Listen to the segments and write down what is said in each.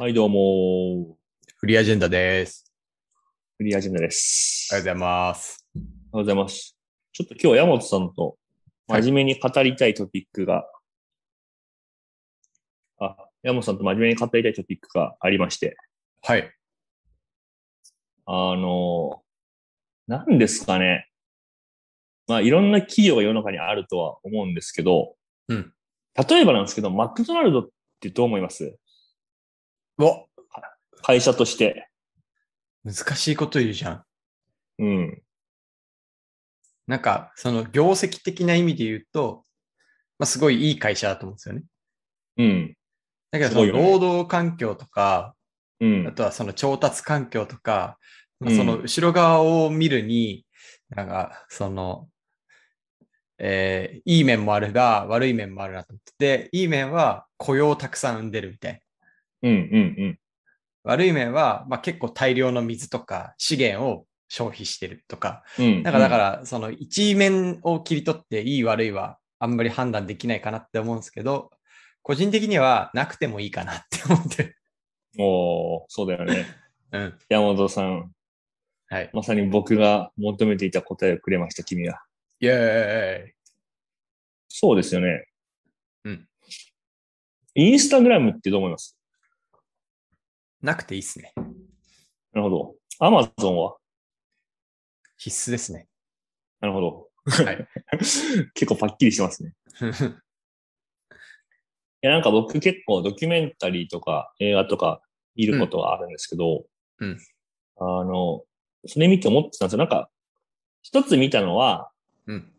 はい、どうも。フリーアジェンダです。フリーアジェンダです。ありがとうございます。おはようございます。ちょっと今日山本さんと真面目に語りたいトピックが、あ、山本さんと真面目に語りたいトピックがありまして、はい。あの、何ですかね。まあ、いろんな企業が世の中にあるとは思うんですけど、うん。例えばなんですけど、マクドナルドってどう思います？お会社として。難しいこと言うじゃん。うん。なんか、その業績的な意味で言うと、まあ、すごいいい会社だと思うんですよね。うん。だけど、そのすごいよね労働環境とか、うんあ。とはその調達環境とか、まあうんその後ろ側を見るに、なんか、その、えーいい面もあるが、悪い面もあるなと思ってて、いい面は雇用をたくさん生んでるみたいな。うん。うん。悪い面は、まあ、結構大量の水とか資源を消費してるとか、うん。なんかだから、その一面を切り取っていい悪いはあんまり判断できないかなって思うんですけど、個人的にはなくてもいいかなって思ってる。おー、そうだよね。うん。山本さん、はい。まさに僕が求めていた答えをくれました、君が。イェーイ。そうですよね。うん。インスタグラムってどう思います？なくていいっすね。なるほど。アマゾンは？必須ですね。なるほど。はい。結構パッキリしてますね。いや、なんか僕結構ドキュメンタリーとか映画とか見ることがあるんですけど、うんあの、それ見て思ってたんですよ。なんか、一つ見たのは、うん。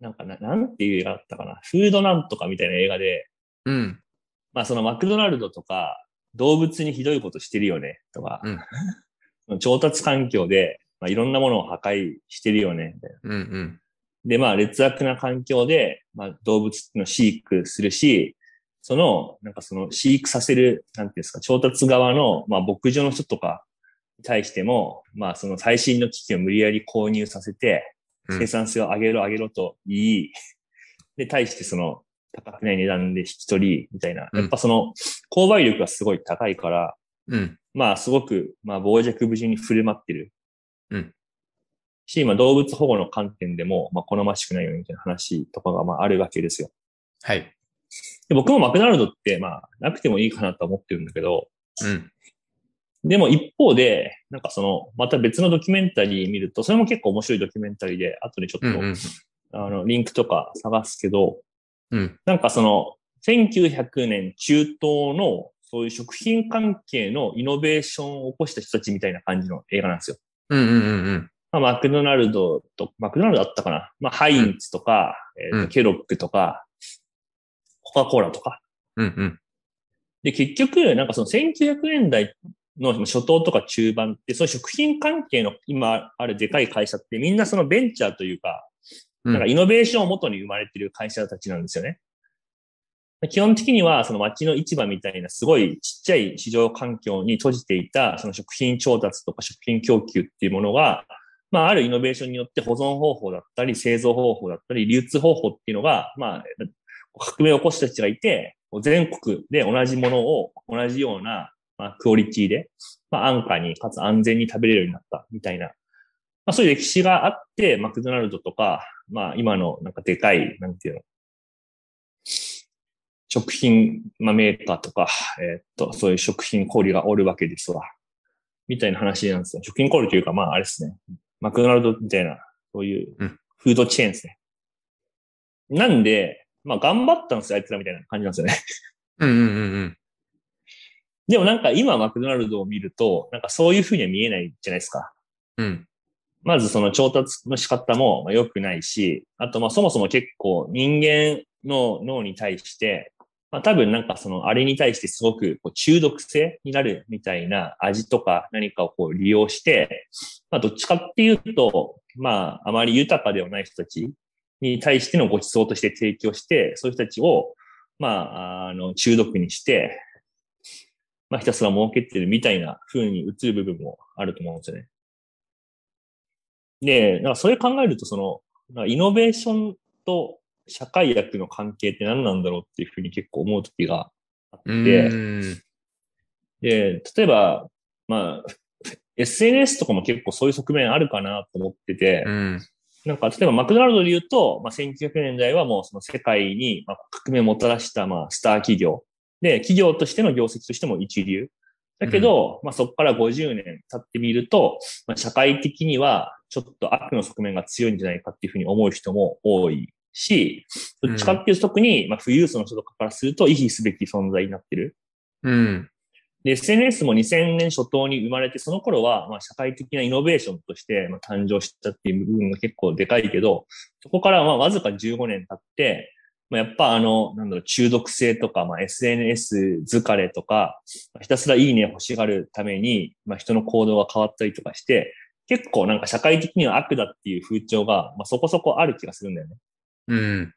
なんかな、なんていう映画だったかな。フードなんとかみたいな映画で、うん。まあそのマクドナルドとか動物にひどいことしてるよねとか、調達環境で、まあ、いろんなものを破壊してるよねみたいな。うん。うん。で、まあ劣悪な環境で、まあ動物の飼育するし、その、なんかその飼育させる、なんていうんですか、調達側の、まあ牧場の人とかに対しても、まあその最新の機器を無理やり購入させて、うん生産性を上げろ上げろと言い、で、対してその高くない値段で引き取り、みたいな。うんやっぱその購買力がすごい高いから、うん。まあすごく、まあ傍若無人に振る舞ってる。うん。し、まあ動物保護の観点でも、まあ好ましくないよねみたいな話とかがまああるわけですよ。はい。で僕もマクドナルドってまあなくてもいいかなと思ってるんだけど、うん。でも一方で、なんかその、また別のドキュメンタリー見ると、それも結構面白いドキュメンタリーで、後でちょっと、うん。うん。あの、リンクとか探すけど、うん。なんかその、1900年中東の、そういう食品関係のイノベーションを起こした人たちみたいな感じの映画なんですよ。うん。うん。うん。まあ、マクドナルドと、マクドナルドあったかなまあ、ハインツとか、えーとうんケロックとか、コカ・コーラとか。うん。うん。で、結局、なんかその1900年代の初頭とか中盤って、そういう食品関係の今あるでかい会社ってみんなそのベンチャーというか、なんかイノベーションを元に生まれてる会社たちなんですよね。基本的にはその街の市場みたいなすごいちっちゃい市場環境に閉じていたその食品調達とか食品供給っていうものが、まああるイノベーションによって保存方法だったり製造方法だったり流通方法っていうのが、まあ革命を起こした人がいて、全国で同じものを同じような、まあ、クオリティで、まあ安価にかつ安全に食べれるようになったみたいなまあそういう歴史があって、マクドナルドとか、まあ今のなんかでかい、なんていうの、食品、まあ、メーカーとか、えーっと、そういう食品小売がおるわけですわ。みたいな話なんですよ。食品小売というか、まああれですね。マクドナルドみたいな、そういううんフードチェーンですね。なんで、まあ頑張ったんですよ、あいつらみたいな感じなんですよね。うん。うん。うん。でもなんか今マクドナルドを見ると、なんかそういう風には見えないじゃないですか。うん。まずその調達の仕方も良くないし、あとまあそもそも結構人間の脳に対して、まあ多分なんかそのあれに対してすごくこう中毒性になるみたいな味とか何かをこう利用して、まあどっちかっていうと、まああまり豊かではない人たちに対してのご馳走として提供して、そういう人たちをまああの中毒にして、まあひたすら儲けてるみたいな風に映る部分もあると思うんですよね。で、なんかそれ考えると、その、イノベーションと社会学の関係って何なんだろうっていうふうに結構思う時があって、うん。で、例えば、まあ、SNS とかも結構そういう側面あるかなと思ってて、うん。なんか、例えばマクドナルドで言うと、まあ、1900年代はもうその世界にまあ革命をもたらしたまあスター企業。で、企業としての業績としても一流。だけど、まあそこから50年経ってみると、まあ、社会的にはちょっと悪の側面が強いんじゃないかっていうふうに思う人も多いし、どっちかっていうと特に、まあ富裕層の人とかからすると意義すべき存在になってる。うん。で、SNS も2000年初頭に生まれて、その頃は、まあ、社会的なイノベーションとして、まあ、誕生したっていう部分が結構でかいけど、そこからまあ、わずか15年経って、まあ、やっぱあの、なんだろう、中毒性とか、まあ、SNS 疲れとか、ひたすらいいね欲しがるために、まあ、人の行動が変わったりとかして、結構なんか社会的には悪だっていう風潮が、まあ、そこそこある気がするんだよね。うん。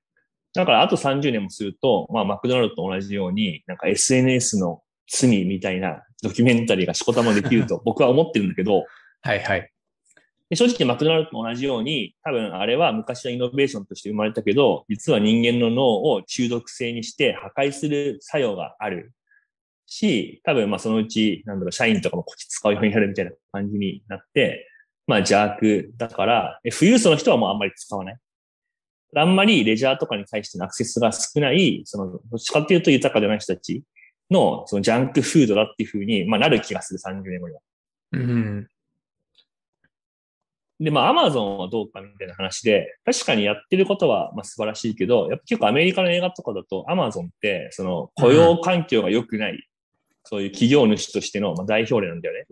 だからあと30年もすると、まあ、マクドナルドと同じように、なんか SNS の罪みたいなドキュメンタリーがしこたまできると 僕は思ってるんだけど、はいはい。で正直マクドナルドと同じように、多分あれは昔はイノベーションとして生まれたけど、実は人間の脳を中毒性にして破壊する作用があるし、多分まあそのうち、なんだろう、社員とかもこっち使うようになるみたいな感じになって、まあ邪悪だから、富裕層の人はもうあんまり使わない。あんまりレジャーとかに対してのアクセスが少ない、その、どっちかっていうと豊かでない人たちの、そのジャンクフードだっていうふうに、まあ、なる気がする、30年後には。うん。で、まあ、アマゾンはどうかみたいな話で、確かにやってることは、まあ、素晴らしいけど、やっぱ結構アメリカの映画とかだと、アマゾンって、その、雇用環境が良くない、うん、そういう企業主としての、まあ、代表例なんだよね。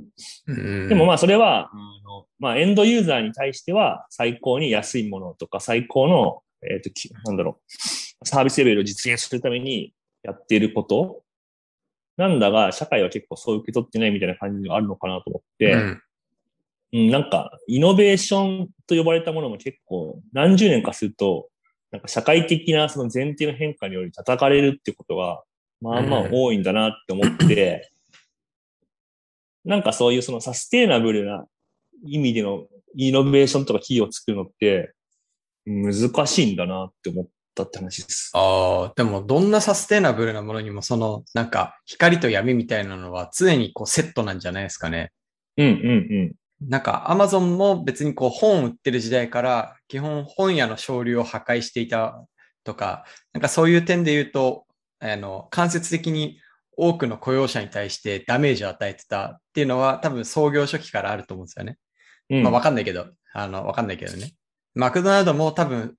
うん、でもまあ、それは、まあ、エンドユーザーに対しては、最高に安いものとか、最高の、えっ、ー、と、なんだろう、サービスレベルを実現するためにやっていること。なんだが、社会は結構そう受け取ってないみたいな感じがあるのかなと思って、うん。うん、なんか、イノベーションと呼ばれたものも結構何十年かすると、なんか社会的なその前提の変化により叩かれるってことが、まあまあ多いんだなって思って、うん、なんかそういうそのサステイナブルな意味でのイノベーションとか企業を作るのって難しいんだなって思ったって話です。ああ、でもどんなサステナブルなものにもそのなんか光と闇みたいなのは常にこうセットなんじゃないですかね。うんうんうん。なんかアマゾンも別にこう本売ってる時代から基本本屋の省流を破壊していたとか、なんかそういう点で言うと、あの、間接的に多くの雇用者に対してダメージを与えてたっていうのは多分創業初期からあると思うんですよね。うん、まあわかんないけど、あの、わかんないけどね。マクドナルドも多分、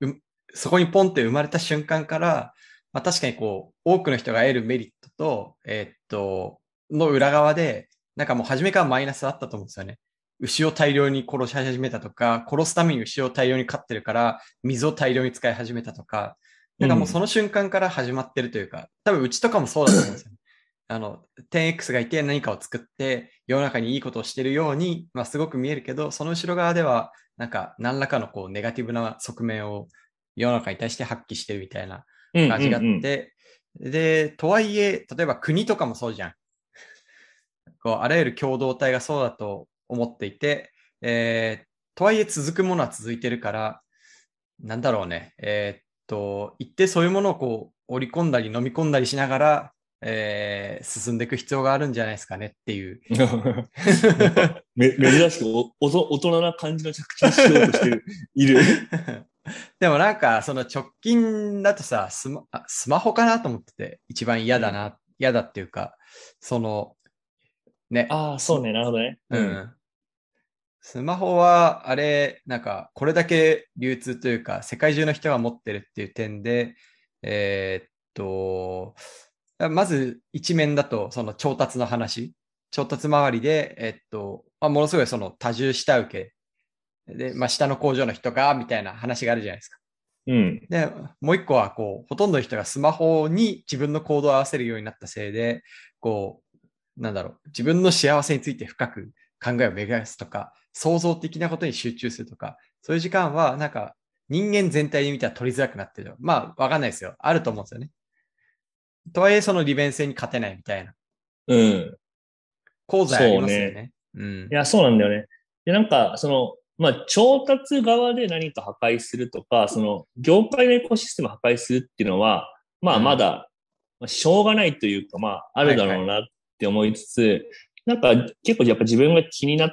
そこにポンって生まれた瞬間から、まあ、確かにこう、多くの人が得るメリットと、えー、っと、の裏側で、なんかもう初めからマイナスあったと思うんですよね。牛を大量に殺し始めたとか、殺すために牛を大量に飼ってるから、水を大量に使い始めたとか、なんかもうその瞬間から始まってるというか、多分うちとかもそうだと思うんですよ、ね。あの、10X がいて何かを作って世の中にいいことをしてるように、まあすごく見えるけど、その後ろ側では、なんか何らかのこうネガティブな側面を世の中に対して発揮してるみたいな感じがあって、うんうんうん、で、とはいえ、例えば国とかもそうじゃん。こうあらゆる共同体がそうだと思っていて、えー、とはいえ続くものは続いてるから、なんだろうね、えー、っと、一定そういうものをこう織り込んだり飲み込んだりしながら、えー、進んでいく必要があるんじゃないですかねっていう。珍しくおお大人な感じの着地しようとしてる、いる。でもなんか、その直近だとさスマ、スマホかなと思ってて、一番嫌だな、嫌、うん、だっていうか、その、ね。ああ、そうね、なるほどね。うん。スマホは、あれ、なんか、これだけ流通というか、世界中の人が持ってるっていう点で、えー、っと、まず一面だと、その調達の話。調達周りで、えっと、まあ、ものすごいその多重下請け。で、まあ、下の工場の人が、みたいな話があるじゃないですか。うん。で、もう一個は、こう、ほとんどの人がスマホに自分の行動を合わせるようになったせいで、こう、なんだろう、自分の幸せについて深く考えを巡らすとか、創造的なことに集中するとか、そういう時間は、なんか、人間全体で見たら取りづらくなってる。まあ、わかんないですよ。あると思うんですよね。とはいえその利便性に勝てないみたいな。うん。講座ありますよね。ねうん。いや、そうなんだよね。で、なんか、その、まあ、調達側で何か破壊するとか、その、業界のエコシステム破壊するっていうのは、まあ、まだ、まあ、しょうがないというか、まあ、あるだろうなっって思いつつ、なんか結構やっぱ自分が気になっ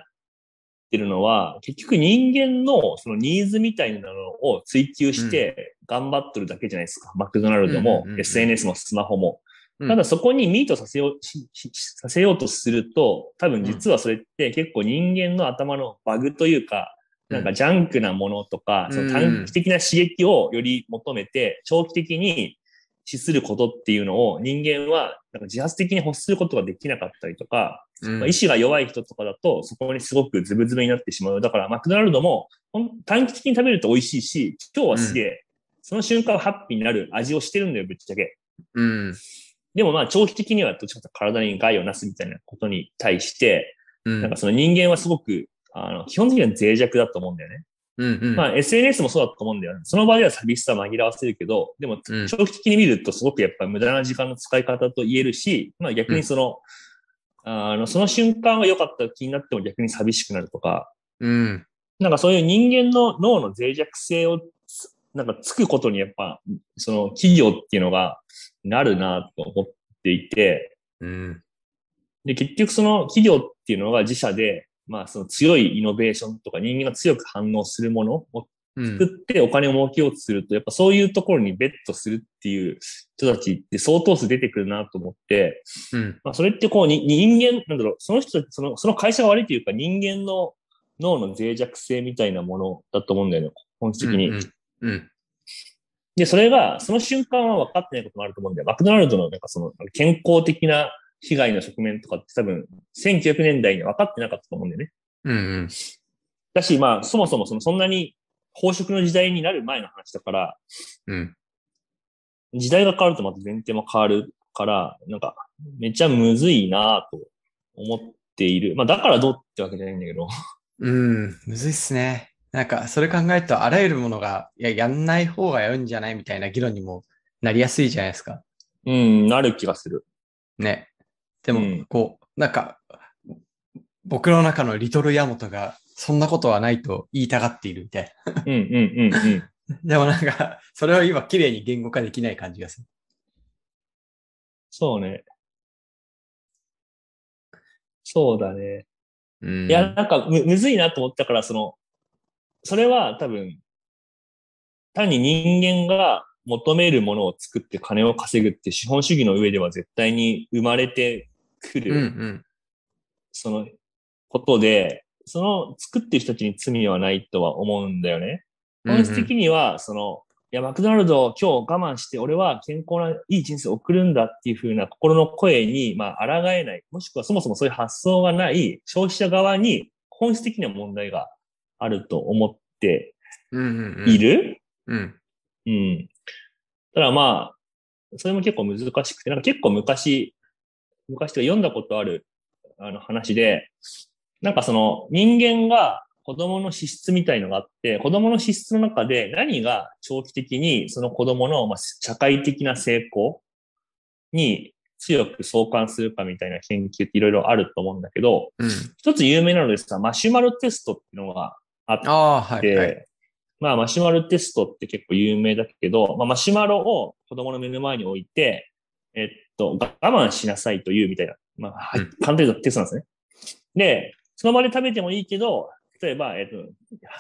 てるのは、結局人間のそのニーズみたいなのを追求して頑張ってるだけじゃないですか。マクドナルドも、SNS もスマホも。ただそこにミートさせよう、させようとすると、多分実はそれって結構人間の頭のバグというか、なんかジャンクなものとか、その短期的な刺激をより求めて、長期的に資することっていうのを人間はなんか自発的に欲することができなかったりとか、意志が弱い人とかだとそこにすごくズブズブになってしまう。だからマクドナルドも短期的に食べると美味しいし、今日はすげえ、うん、その瞬間はハッピーになる味をしてるんだよ、ぶっちゃけ。うん。でもまあ長期的にはどっちかと体に害をなすみたいなことに対して、うん、なんかその人間はすごく、あの、基本的には脆弱だと思うんだよね。うんうん、まあ SNS もそうだと思うんだよね。その場では寂しさ紛らわせるけど、でも長期的に見るとすごくやっぱり無駄な時間の使い方と言えるし、まあ逆にその、うん、あの、その瞬間は良かった気になっても逆に寂しくなるとか、うん。なんかそういう人間の脳の脆弱性をなんかつくことにやっぱ、その企業っていうのがなるなと思っていて、うん。で、結局その企業っていうのが自社で、まあその強いイノベーションとか人間が強く反応するものを作ってお金を儲けようとすると、やっぱそういうところにベットするっていう人たちって相当数出てくるなと思って、うん、まあそれってこうに人間、なんだろう、その人たち、その、その会社が悪いというか人間の脳の脆弱性みたいなものだと思うんだよね、本質的に。うん、うん、で、それが、その瞬間は分かってないこともあると思うんだよ。マクドナルドのなんかその健康的な被害の側面とかって多分、1900年代に分かってなかったと思うんだよね。うんうん。だし、まあ、そもそもその、そんなに飽食の時代になる前の話だから、うん。時代が変わるとまた前提も変わるから、なんか、めっちゃむずいなと思っている。まあ、だからどうってわけじゃないんだけど。うん、むずいっすね。なんか、それ考えると、あらゆるものが、いや、やんない方がやるんじゃないみたいな議論にもなりやすいじゃないですか。うん、なる気がする。ね。でも、こう、なんか、僕の中のリトルヤモトが、そんなことはないと言いたがっているみたいな。うんうんうんうん。でもなんか、それを今綺麗に言語化できない感じがする。そうね。そうだね。うん、いや、なんかむ、むずいなと思ったから、その、それは多分、単に人間が求めるものを作って金を稼ぐって資本主義の上では絶対に生まれてくる、うんうん、そのことで、その作ってる人たちに罪はないとは思うんだよね。本質的には、その、いや、マクドナルド今日我慢して、俺は健康ないい人生を送るんだっていう風な心の声に、まあ、抗えない。もしくはそもそもそういう発想がない消費者側に本質的な問題があると思っている？うん。うん。ただまあ、それも結構難しくて、なんか結構昔、昔とか読んだことあるあの話で、なんかその人間が子供の資質みたいのがあって、子供の資質の中で何が長期的にその子供のまあ社会的な成功に強く相関するかみたいな研究っていろいろあると思うんだけど、うん、一つ有名なのでさ、マシュマロテストっていうのがあって、あはいはい、まあマシュマロテストって結構有名だけど、まあマシュマロを子供の目の前に置いて、えっと、我慢しなさいというみたいな、まあ、簡単なテストなんですね。で、その場で食べてもいいけど、例えば、えっ、と、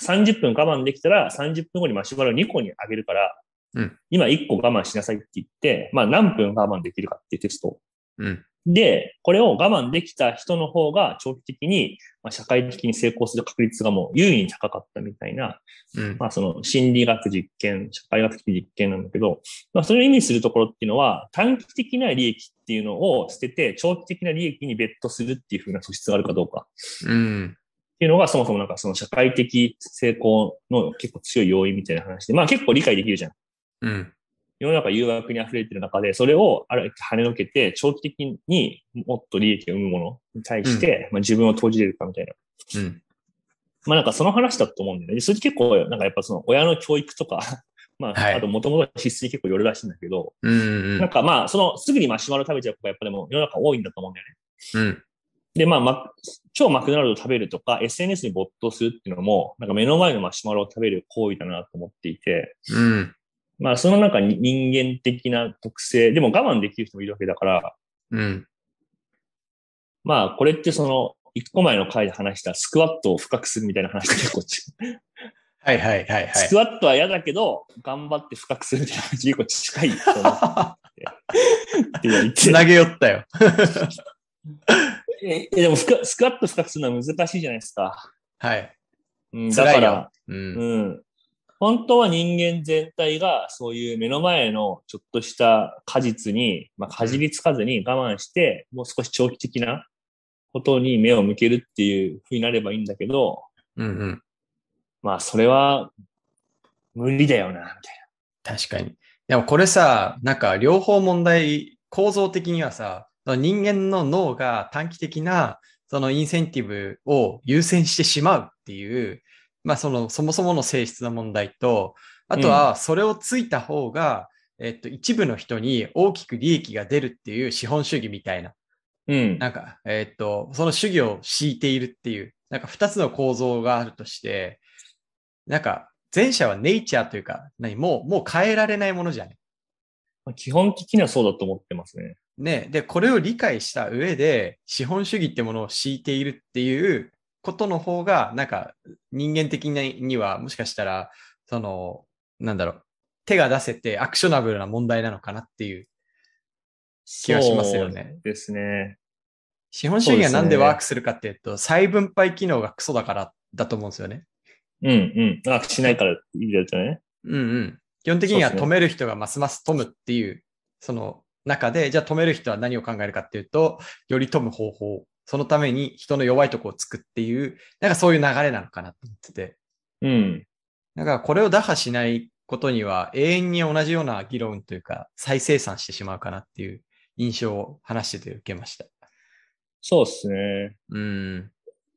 30分我慢できたら30分後にマシュマロ2個にあげるから、うん、今1個我慢しなさいって言って、まあ何分我慢できるかっていうテスト。うん、で、これを我慢できた人の方が長期的に、まあ、社会的に成功する確率がもう優位に高かったみたいな、うん、まあその心理学実験、社会学的実験なんだけど、まあそれを意味するところっていうのは短期的な利益っていうのを捨てて長期的な利益にベットするっていうふうな素質があるかどうか。うん。っていうのがそもそもなんかその社会的成功の結構強い要因みたいな話で、まあ結構理解できるじゃん。うん。世の中誘惑に溢れてる中で、それをある跳ねのけて、長期的にもっと利益を生むものに対して、うん、まあ、自分を投じれるかみたいな。うん。まあなんかその話だと思うんだよね。それ結構、なんかやっぱその親の教育とか まあ、はい、あともともと必須に結構よるらしいんだけど、うん、うん、なんかまあ、その、すぐにマシュマロ食べちゃう子がやっぱでも世の中多いんだと思うんだよね。うん。で、まあ、ま、超マクドナルド食べるとか、SNS に没頭するっていうのも、なんか目の前のマシュマロを食べる行為だなと思っていて、うん。まあ、その中に人間的な特性、でも我慢できる人もいるわけだから、うん。まあ、これってその、一個前の回で話したスクワットを深くするみたいな話と結構ち、はいはいはいはい。スクワットは嫌だけど、頑張って深くするみたいな話結構近いと思って。って言ってつなげよったよ。えでもスク、スクワット深くするのは難しいじゃないですか。はい。うん、だから、うん。うん。本当は人間全体がそういう目の前のちょっとした果実に、まあ、かじりつかずに我慢して、もう少し長期的なことに目を向けるっていう風になればいいんだけど、うんうん。まあそれは無理だよな、みたい確かに。でもこれさ、なんか両方問題、構造的にはさ、人間の脳が短期的なそのインセンティブを優先してしまうっていう、まあそのそもそもの性質の問題と、あとはそれをついた方が、えっと一部の人に大きく利益が出るっていう資本主義みたいな、な。うん。なんか、えっと、その主義を敷いているっていう、なんか二つの構造があるとして、なんか前者はネイチャーというか、何もう、もう変えられないものじゃない。まあ基本的にはそうだと思ってますね。ね。で、これを理解した上で、資本主義ってものを敷いているっていうことの方が、なんか人間的にはもしかしたら、その、なんだろう、手が出せてアクショナブルな問題なのかなっていう気がしますよねそうですね。資本主義がなんでワークするかっていうと、再分配機能がクソだからだと思うんですよね。うんうん。あ、しないからっていいやつね。うんうん。基本的には止める人がますます止むっていう、その中で、じゃあ止める人は何を考えるかっていうと、より止む方法、そのために人の弱いところをつくっていう、なんかそういう流れなのかなと思ってて。うん。だからこれを打破しないことには永遠に同じような議論というか再生産してしまうかなっていう印象を話してて受けました。そうですね。うん。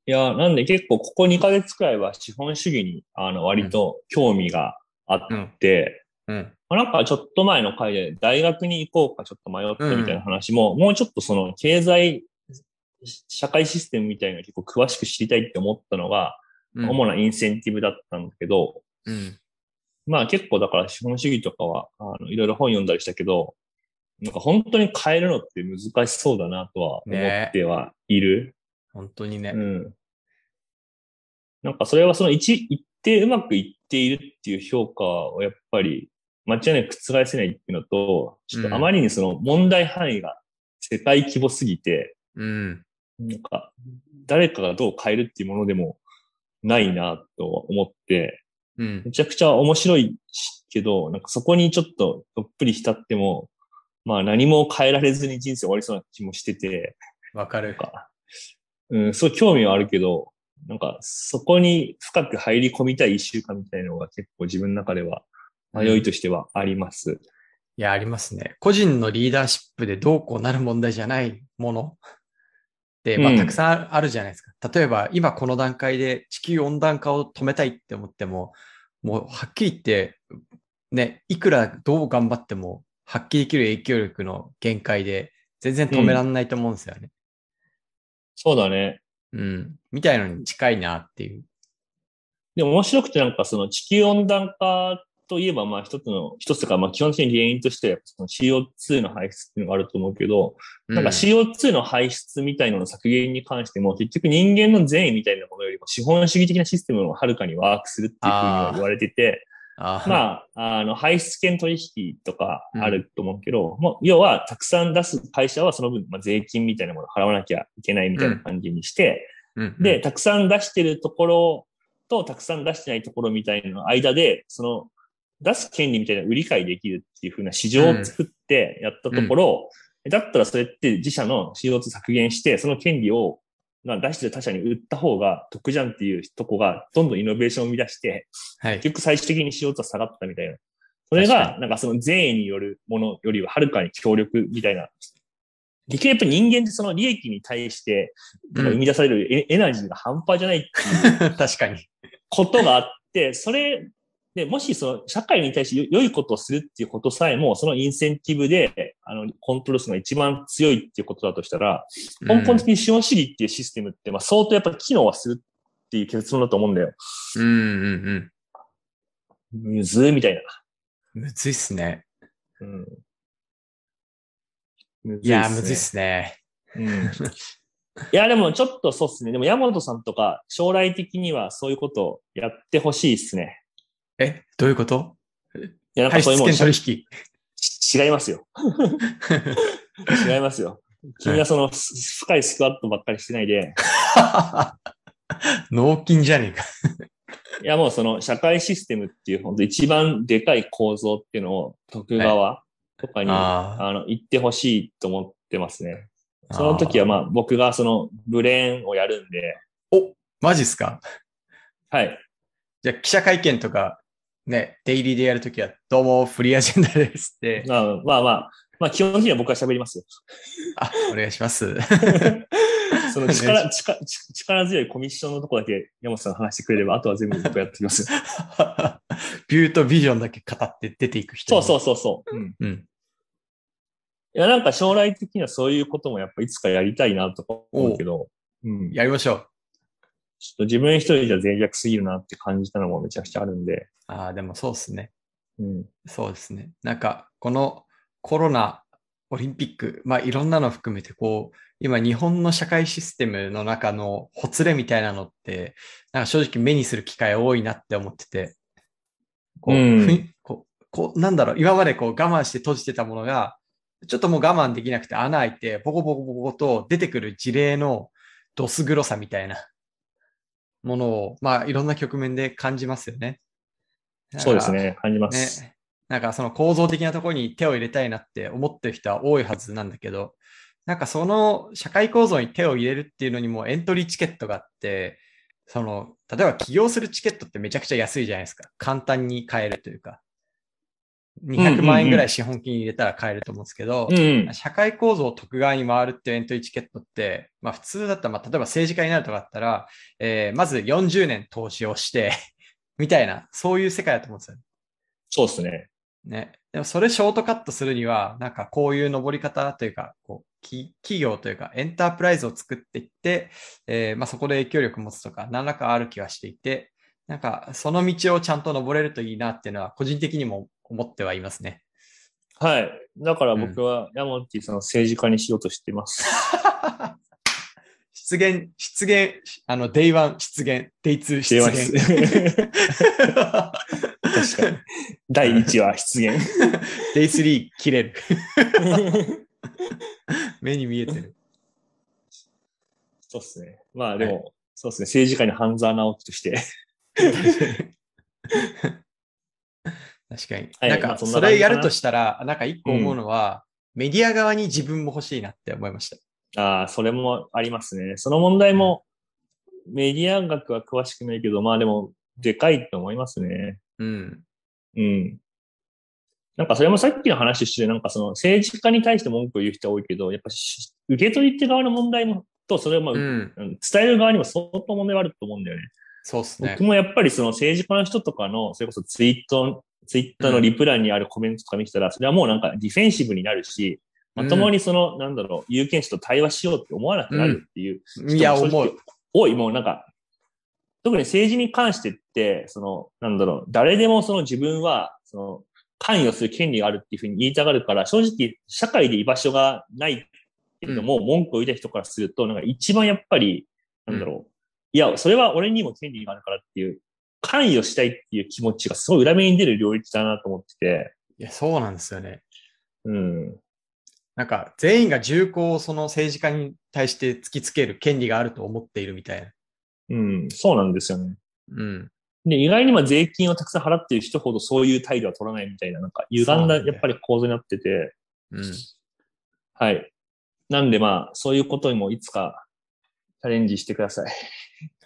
いや、なんで結構ここ2ヶ月くらいは資本主義に、あの、割と興味があっうん。て、うん。まあなんかちょっと前の回で大学に行こうかちょっと迷ったみたいな話も、もうちょっとその経済、社会システムみたいなの結構詳しく知りたいって思ったのが、うん。主なインセンティブだったんだけど、うん。まあ結構だから資本主義とかは、あの、いろいろ本読んだりしたけど、なんか本当に変えるのって難しそうだなとは思ってはいる。本当にね。うん。なんかそれはその一、一定うまくいっているっていう評価をやっぱり間違いなく覆せないっていうのと、ちょっとあまりにその問題範囲が世界規模すぎて、うん。なんか誰かがどう変えるっていうものでもないなと思って、うん。めちゃくちゃ面白いしけど、なんかそこにちょっとどっぷり浸っても、まあ何も変えられずに人生終わりそうな気もしてて、わかる。か、うん、すごい興味はあるけど、なんかそこに深く入り込みたい一週間みたいなのが結構自分の中では迷いとしてはあります。いや、ありますね。個人のリーダーシップでどうこうなる問題じゃないものって、まあ、うんたくさんあるじゃないですか。例えば、今この段階で地球温暖化を止めたいって思っても、もうはっきり言って、ね、いくらどう頑張っても、発揮できる影響力の限界で、全然止めらんないと思うんですよね。そうだね。うん。みたいのに近いなっていう。でも面白くてなんかその地球温暖化といえばまあ一つの、一つとかまあ基本的に原因としてはその CO2 の排出っていうのがあると思うけど、なんか CO2 の排出みたいなのの削減に関しても、結局人間の善意みたいなものよりも資本主義的なシステムの方がはるかにワークするっていうふうには言われてて、あー。まあ、あの、排出権取引とかあると思うけど、もう要は、たくさん出す会社はその分、まあ、税金みたいなものを払わなきゃいけないみたいな感じにして、うん。で、、たくさん出してるところと、たくさん出してないところみたいなの間で、その、出す権利みたいなのを売り買いできるっていう風な市場を作ってやったところ、だったらそれって自社の CO2 削減して、その権利を、まあ、出してる他社に売った方が得じゃんっていうとこが、どんどんイノベーションを生み出して、はい。結局最終的に CO2 は下がったみたいな。それ確が、なんかその善意によるものよりははるかに強力みたいな。できるやっぱ人間ってその利益に対して、生み出されるエエナジーが半端じゃないっていう 確かに。ことがあって、それで、もしその社会に対して良いことをするっていうことさえも、そのインセンティブで、あの、コントロールするのが一番強いっていうことだとしたら、根本的に資本主義っていうシステムって、まあ相当やっぱ機能はするっていう結論だと思うんだよ。うんうんむずーみたいな。うん。むずいっすね。うん。むずいやー、むずいっねすね。うん。いや、でもちょっとそうっすね。でも山本さんとか将来的にはそういうことをやってほしいっすね。え、どういうこと？いや、なんかそういうもん権取引。し違いますよ。違いますよ。君はそのす深いスクワットばっかりしてないで、納金じゃねえか。いやもうその社会システムっていう本当一番でかい構造っていうのを徳川とかに、ああの言ってほしいと思ってますね。その時はまあ僕がそのブレーンをやるんで、お、マジっすかはい。じゃあ記者会見とか、ね、デイリーでやるときは、どうも、フリーアジェンダですって。まあまあまあ、まあ基本的には僕は喋りますよ。あ、お願いします。その力、力、力強いコミッションのとこだけ山本さんが話してくれれば、あとは全部僕やってきます。ビューとビジョンだけ語って出ていく人。そうそうそうそう。うん。う。うん。いや、なんか将来的にはそういうこともやっぱいつかやりたいなとか思うけど、うん。やりましょう。ちょっと自分一人じゃ脆弱すぎるなって感じたのもめちゃくちゃあるんで、ああ、でもそうですね。うん。そうですね。なんか、このコロナ、オリンピック、まあいろんなの含めて、こう、今日本の社会システムの中のほつれみたいなのって、なんか正直目にする機会多いなって思ってて、こう、うんこう、こうなんだろう、今までこう我慢して閉じてたものが、ちょっともう我慢できなくて穴開いて、ボコボコボコと出てくる事例のドス黒さみたいなものを、まあいろんな局面で感じますよね。そうですね。感じます。ね。なんかその構造的なところに手を入れたいなって思ってる人は多いはずなんだけど、なんかその社会構造に手を入れるっていうのにもエントリーチケットがあって、その、例えば起業するチケットってめちゃくちゃ安いじゃないですか。簡単に買えるというか。200万円ぐらい資本金入れたら買えると思うんですけど、うん。社会構造を徳側に回るっていうエントリーチケットって、まあ普通だったら、まあ例えば政治家になるとかだったら、えーまず40年投資をして、みたいな、そういう世界だと思うんですよ。そうですね。ね。でもそれショートカットするには、なんかこういう登り方というか、こう、き企業というかエンタープライズを作っていって、えーまあそこで影響力を持つとか、何らかある気はしていて、なんかその道をちゃんと登れるといいなっていうのは、個人的にも思ってはいますね。はい。だから僕は山本その政治家にしようとしています。出現、出現、あの、デイ1出現、デイ2出出ま現。す。確かに。第1話出現。デイ3切れる。目に見えてる。そうですね。まあでも、そうですね。政治家に半沢直樹として。確かに。はいなんか、まあそれやるとしたら、なんか一個思うのは、メディア側に自分も欲しいなって思いました。ああ、それもありますね。その問題も、メディア学は詳しくないけど、まあでも、でかいと思いますね。うん。うん。なんかそれもさっきの話として、なんかその政治家に対して文句を言う人は多いけど、やっぱし受け取り手側の問題も、と、それをまあ、うん。うん伝える側にも相当問題があると思うんだよね。そうっすね僕。もやっぱりその政治家の人とかの、それこそツイート、ツイッターのリプランにあるコメントとか見てたら、それはもうなんかディフェンシブになるし、まともにその、なんだろう、有権者と対話しようって思わなくなるっていういや、思う。多い、もうなんか、特に政治に関してって、その、なんだろう、誰でもその自分は、その、関与する権利があるっていうふうに言いたがるから、正直、社会で居場所がないけれども、文句を言った人からすると、なんか一番やっぱり、なんだろう、いや、それは俺にも権利があるからっていう、関与したいっていう気持ちがすごい裏目に出る領域だなと思ってて、いや、そうなんですよね。うん。なんか、全員が銃口をその政治家に対して突きつける権利があると思っているみたいな。うん、そうなんですよね。うん。で、意外にまあ税金をたくさん払っている人ほどそういう態度は取らないみたいな、なんか歪んだやっぱり構図になってて、うん。はい。なんでまあ、そういうことにもいつかチャレンジしてください。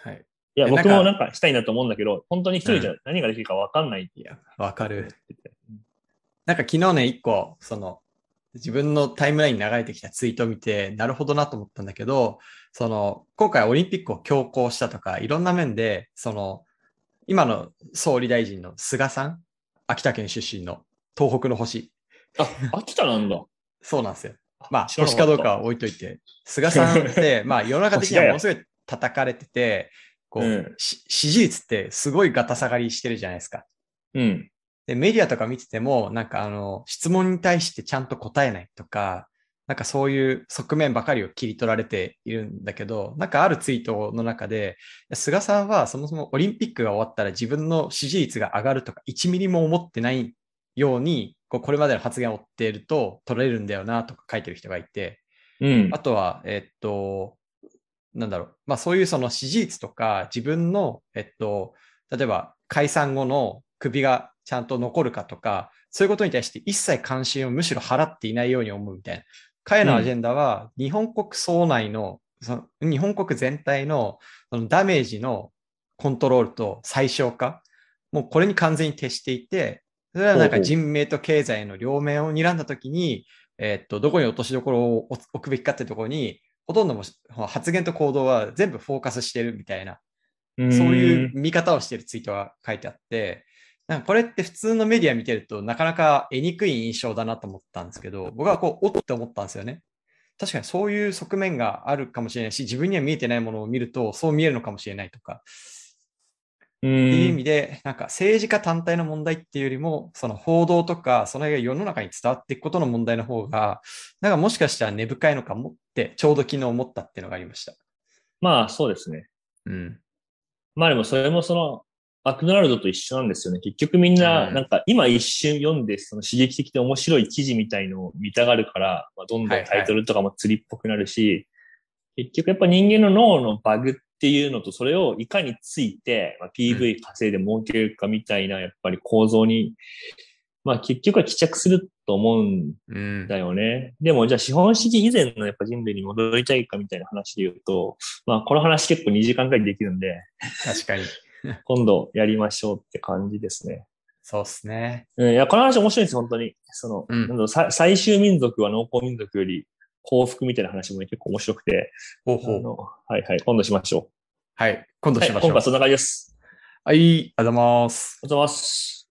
はい。いや、僕もなんかしたいなと思うんだけど、本当に一人じゃ何ができるかわかんない。いや、わかる。なんか昨日ね、一個、その、自分のタイムラインに流れてきたツイートを見て、なるほどなと思ったんだけど、その、今回オリンピックを強行したとか、いろんな面で、その、今の総理大臣の菅さん、秋田県出身の東北の星。あ、秋田なんだ。そうなんですよ。まあ、星かどうかは置いといて、菅さんって、まあ、世の中的にはものすごい叩かれてて、こう、うんし支持率ってすごいガタ下がりしてるじゃないですか。うん。で、メディアとか見てても、なんかあの、質問に対してちゃんと答えないとか、なんかそういう側面ばかりを切り取られているんだけど、なんかあるツイートの中で、菅さんはそもそもオリンピックが終わったら自分の支持率が上がるとか1ミリも思ってないように、こうこれまでの発言を追っていると取れるんだよなとか書いてる人がいて、うん。あとは、えっと、なんだろう、まあそういうその支持率とか自分の、えっと、例えば解散後の首がちゃんと残るかとか、そういうことに対して一切関心をむしろ払っていないように思うみたいな。彼のアジェンダは、日本国総内の、その日本国全体のそのダメージのコントロールと最小化、もうこれに完全に徹していて、それはなんか人命と経済の両面を睨んだときに、えー、っと、どこに落としどころを置くべきかってところに、ほとんども発言と行動は全部フォーカスしてるみたいな、そういう見方をしているツイートが書いてあって、なんかこれって普通のメディア見てるとなかなか得にくい印象だなと思ったんですけど、僕はこう、おって思ったんですよね。確かにそういう側面があるかもしれないし、自分には見えてないものを見るとそう見えるのかもしれないとか。っていう意味で、なんか政治家単体の問題っていうよりも、その報道とか、その辺が世の中に伝わっていくことの問題の方が、なんかもしかしたら根深いのかもって、ちょうど昨日思ったっていうのがありました。まあ、そうですね。うん。まあでもそれもその、マクドナルドと一緒なんですよね。結局みんな、なんか今一瞬読んで、その刺激的で面白い記事みたいのを見たがるから、まあ、どんどんタイトルとかも釣りっぽくなるし、はいはい、結局やっぱ人間の脳のバグっていうのと、それをいかについて、まあ、PV 稼いで儲けるかみたいな、やっぱり構造に、まあ結局は帰着すると思うんだよね。うん、でもじゃあ資本主義以前のやっぱ人類に戻りたいかみたいな話で言うと、まあこの話結構2時間くらいできるんで。確かに。今度やりましょうって感じですね。そうっすね。うん、いや、この話面白いんです本当に。その、うん、なん最終民族は農耕民族より幸福みたいな話も、ね、結構面白くて。ほうほう。はいはい、今度しましょう。はい、今度しましょう。はい、今回そんな感じです。はい、ありがとうございます。ありがとうございます。